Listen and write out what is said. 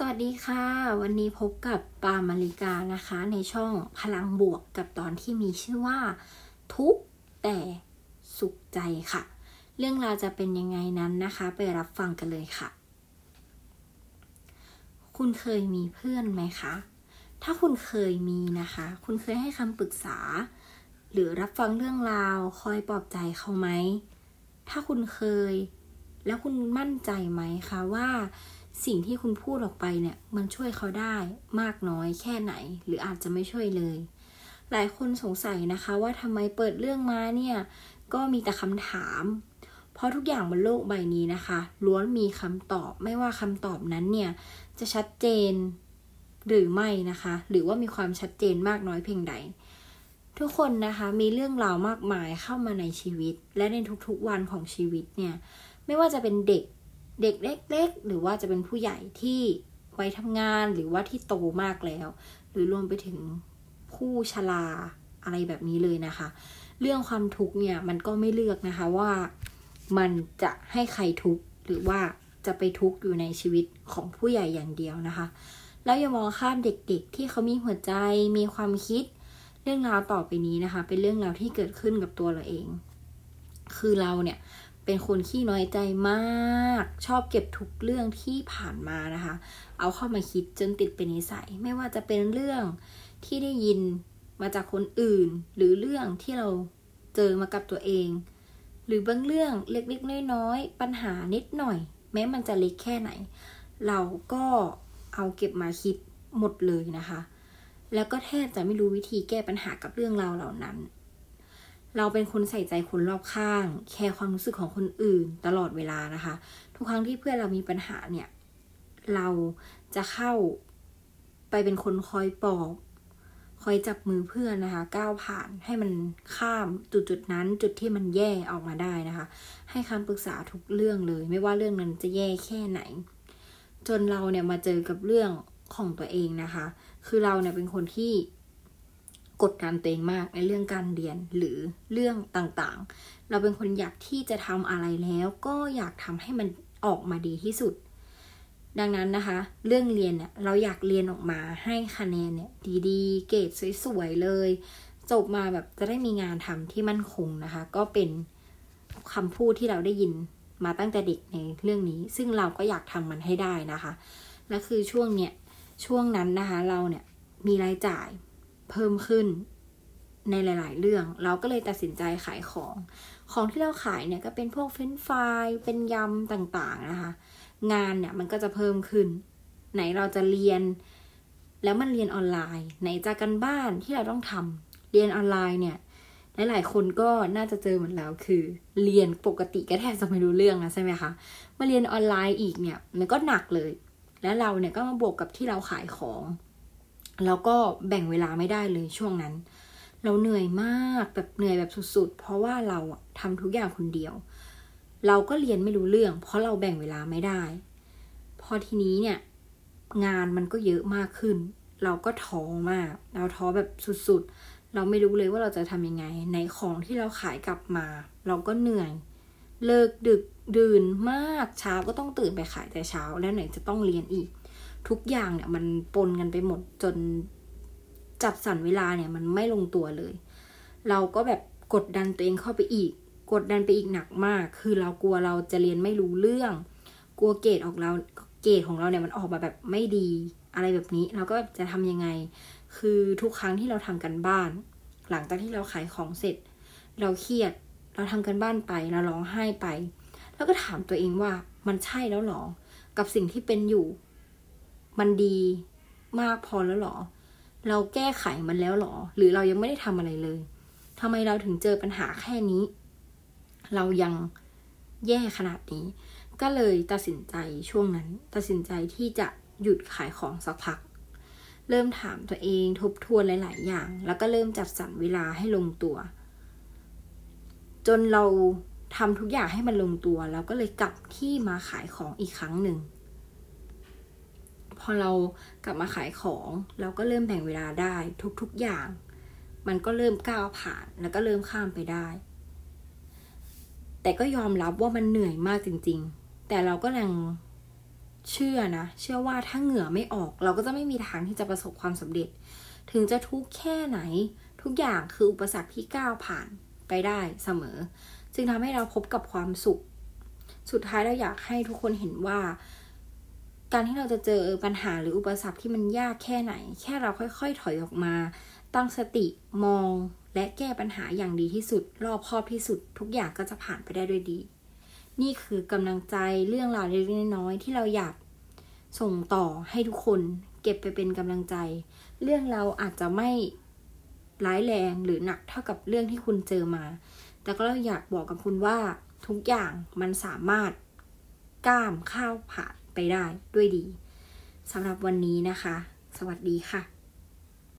สวัสดีค่ะ วันนี้พบกับปามาริกานะคะ ในช่องพลังบวกกับตอนที่มีชื่อว่า ทุกแต่สุขใจค่ะ เรื่องราวจะเป็นยังไงนั้นนะคะ ไปรับฟังกันเลยค่ะ คุณเคยมีเพื่อนไหมคะ ถ้าคุณเคยมีนะคะ คุณเคยให้คำปรึกษา หรือรับฟังเรื่องราวคอยปลอบใจเขาไหม ถ้าคุณเคย แล้วคุณมั่นใจไหมคะว่า สิ่งที่คุณพูดออกไปเนี่ย มันช่วยเขาได้มากน้อยแค่ไหน หรืออาจจะไม่ช่วยเลย หลายคนสงสัยนะคะว่าทำไมเปิดเรื่องมาเนี่ย ก็มีแต่คำถาม เพราะทุกอย่างบนโลกใบนี้นะคะ ล้วนมีคำตอบ ไม่ว่าคำตอบนั้นเนี่ย จะชัดเจนหรือไม่นะคะ หรือว่ามีความชัดเจนมากน้อยเพียงใด ทุกคนนะคะมีเรื่องราวมากมายเข้ามาในชีวิต และในทุกๆวันของชีวิตเนี่ย ไม่ว่าจะเป็นเด็ก เด็กเล็ก ๆ หรือว่าจะเป็นผู้ใหญ่ที่ไปทำงานหรือว่าที่โตมากแล้ว หรือรวมไปถึงผู้ชราอะไรแบบนี้เลยนะคะ เรื่องความทุกข์เนี่ยมันก็ไม่เลือกนะคะว่ามันจะให้ใครทุกข์หรือว่าจะไปทุกข์อยู่ในชีวิตของผู้ใหญ่อย่างเดียวนะคะ แล้วอย่ามองข้ามเด็กๆ ที่เขามีหัวใจมีความคิด เรื่องราวต่อไปนี้นะคะ เป็นเรื่องราวที่เกิดขึ้นกับตัวเราเอง คือเราเนี่ย เป็นคนขี้น้อยใจมาก ชอบเก็บทุกเรื่องที่ผ่านมานะคะ เอาเข้ามาคิดจนติดเป็นนิสัย ไม่ว่าจะเป็นเรื่องที่ได้ยินมาจากคนอื่น หรือเรื่องที่เราเจอมากับตัวเอง หรือบางเรื่องเล็กๆน้อยๆปัญหานิดหน่อย แม้มันจะเล็กแค่ไหน เราก็เอาเก็บมาคิดหมดเลยนะคะ แล้วก็แทบจะไม่รู้วิธีแก้ปัญหากับเรื่องราวเหล่านั้น เราเป็นคนใส่ใจคนรอบข้าง แคร์ความรู้สึกของคนอื่นตลอดเวลานะคะ ทุกครั้งที่เพื่อนเรามีปัญหาเนี่ย เราจะเข้าไปเป็นคนคอยปลอบ คอยจับมือเพื่อนนะคะ ก้าวผ่านให้มันข้ามจุดจุดนั้น จุดที่มันแย่ออกมาได้นะคะ ให้คำปรึกษาทุกเรื่องเลย ไม่ว่าเรื่องนั้นจะแย่แค่ไหน จนเราเนี่ยมาเจอกับเรื่องของตัวเองนะคะ คือเราเนี่ยเป็นคนที่ กดดันตัวเองมากในเรื่องการเรียนหรือเรื่องต่างๆ เราเป็นคนอยากที่จะทำอะไรแล้ว ก็อยากทำให้มันออกมาดีที่สุด ดังนั้นนะคะ เรื่องเรียนเนี่ยเราอยากเรียนออกมาให้คะแนนเนี่ยดีๆ เกรดสวยๆเลย จบมาแบบจะได้มีงานทำที่มั่นคงนะคะ ก็เป็นคำพูดที่เราได้ยินมาตั้งแต่เด็กในเรื่องนี้ ซึ่งเราก็อยากทำมันให้ได้นะคะ และคือช่วงเนี้ยช่วงนั้นนะคะ เราเนี่ยมีรายจ่าย เพิ่มขึ้นในหลาย ๆ เรื่อง เราก็เลยตัดสินใจขายของ ของที่เราขายเนี่ยก็เป็นพวกเฟรนฟรายเป็นยำต่าง ๆ นะคะ งานเนี่ยมันก็จะเพิ่มขึ้น ไหนเราจะเรียน แล้วมันเรียนออนไลน์ ไหนจะกันบ้านที่เราต้องทำเรียนออนไลน์เนี่ย หลาย ๆ คนก็น่าจะเจอเหมือนแล้วคือ เรียนปกติก็แทบจะไม่รู้เรื่องนะใช่ไหมคะ มาเรียนออนไลน์อีกเนี่ย มันก็หนักเลย แล้วเราเนี่ยก็มาบวกกับที่เราขายของ แล้วก็แบ่งเวลาไม่ได้เลยช่วงนั้น เราเหนื่อยมากแบบเหนื่อยแบบสุดๆ เพราะว่าเราทำทุกอย่างคนเดียว เราก็เรียนไม่รู้เรื่อง เพราะเราแบ่งเวลาไม่ได้ พอทีนี้เนี่ย งานมันก็เยอะมากขึ้น เราก็ท้อมาก เราท้อแบบสุดๆ เราไม่รู้เลยว่าเราจะทำยังไง ในของที่เราขายกลับมา เราก็เหนื่อย เลิกดึกดื่นมากเช้าก็ต้องตื่นไปขายแต่เช้าแล้วไหนจะต้องเรียนอีก ทุกอย่างเนี่ยมันปนกันไปหมดจนจัดสรรเวลาเนี่ยมันไม่ลงตัวเลย เราก็แบบกดดันตัวเองเข้าไปอีก กดดันไปอีกหนักมาก คือเรากลัวเราจะเรียนไม่รู้เรื่อง กลัวเกรดออกเราเกรดของเราเนี่ยมันออกมาแบบไม่ดี อะไรแบบนี้เราก็จะทำยังไง คือทุกครั้งที่เราทำกันบ้าน หลังจากที่เราขายของเสร็จ เราเครียด เราทำกันบ้านไปเราร้องไห้ไป แล้วก็ถามตัวเองว่ามันใช่แล้วหรอ กับสิ่งที่เป็นอยู่ มันดีมากพอแล้วหรอ เราแก้ไขมันแล้วหรอ หรือเรายังไม่ได้ทำอะไรเลยทำไมเราถึงเจอปัญหาแค่นี้ เรายังแย่ขนาดนี้ ก็เลยตัดสินใจช่วงนั้น ตัดสินใจที่จะหยุดขายของสักพัก เริ่มถามตัวเองทบทวนหลาย ๆ อย่าง แล้วก็เริ่มจัดสรรเวลาให้ลงตัว จนเราทำทุกอย่างให้มันลงตัว แล้วก็เลยกลับที่มาขายของอีกครั้งหนึ่ง พอเรากลับมาขายของ เราก็เริ่มแบ่งเวลาได้ทุกๆอย่าง มันก็เริ่มก้าวผ่านแล้วก็เริ่มข้ามไปได้ แต่ก็ยอมรับว่ามันเหนื่อยมากจริง ๆ แต่เราก็ยังเชื่อนะ เชื่อว่าถ้าเหงื่อไม่ออก เราก็จะไม่มีทางที่จะประสบความสำเร็จ ถึงจะทุกข์แค่ไหน ทุกอย่างคืออุปสรรคที่ก้าวผ่านไปได้เสมอ จึงทำให้เราพบกับความสุข สุดท้ายเราอยากให้ทุกคนเห็นว่า การที่เราจะเจอปัญหาหรืออุปสรรคที่มันยากแค่ไหน แค่เราค่อย ๆ ถอยออกมา ตั้งสติมอง และแก้ปัญหาอย่างดีที่สุด รอบคอบที่สุด ทุกอย่างก็จะผ่านไปได้ด้วยดี นี่คือกำลังใจเรื่องราวเล็กๆน้อยๆที่เราอยากส่งต่อให้ทุกคน เก็บไปเป็นกำลังใจ เรื่องเราอาจจะไม่ร้ายแรงหรือหนักเท่ากับเรื่องที่คุณเจอมา แต่ก็อยากบอกกับคุณว่าทุกอย่างมันสามารถก้ามข้าวผ่าน ไปได้ด้วยดีสำหรับวันนี้นะคะ สวัสดีค่ะ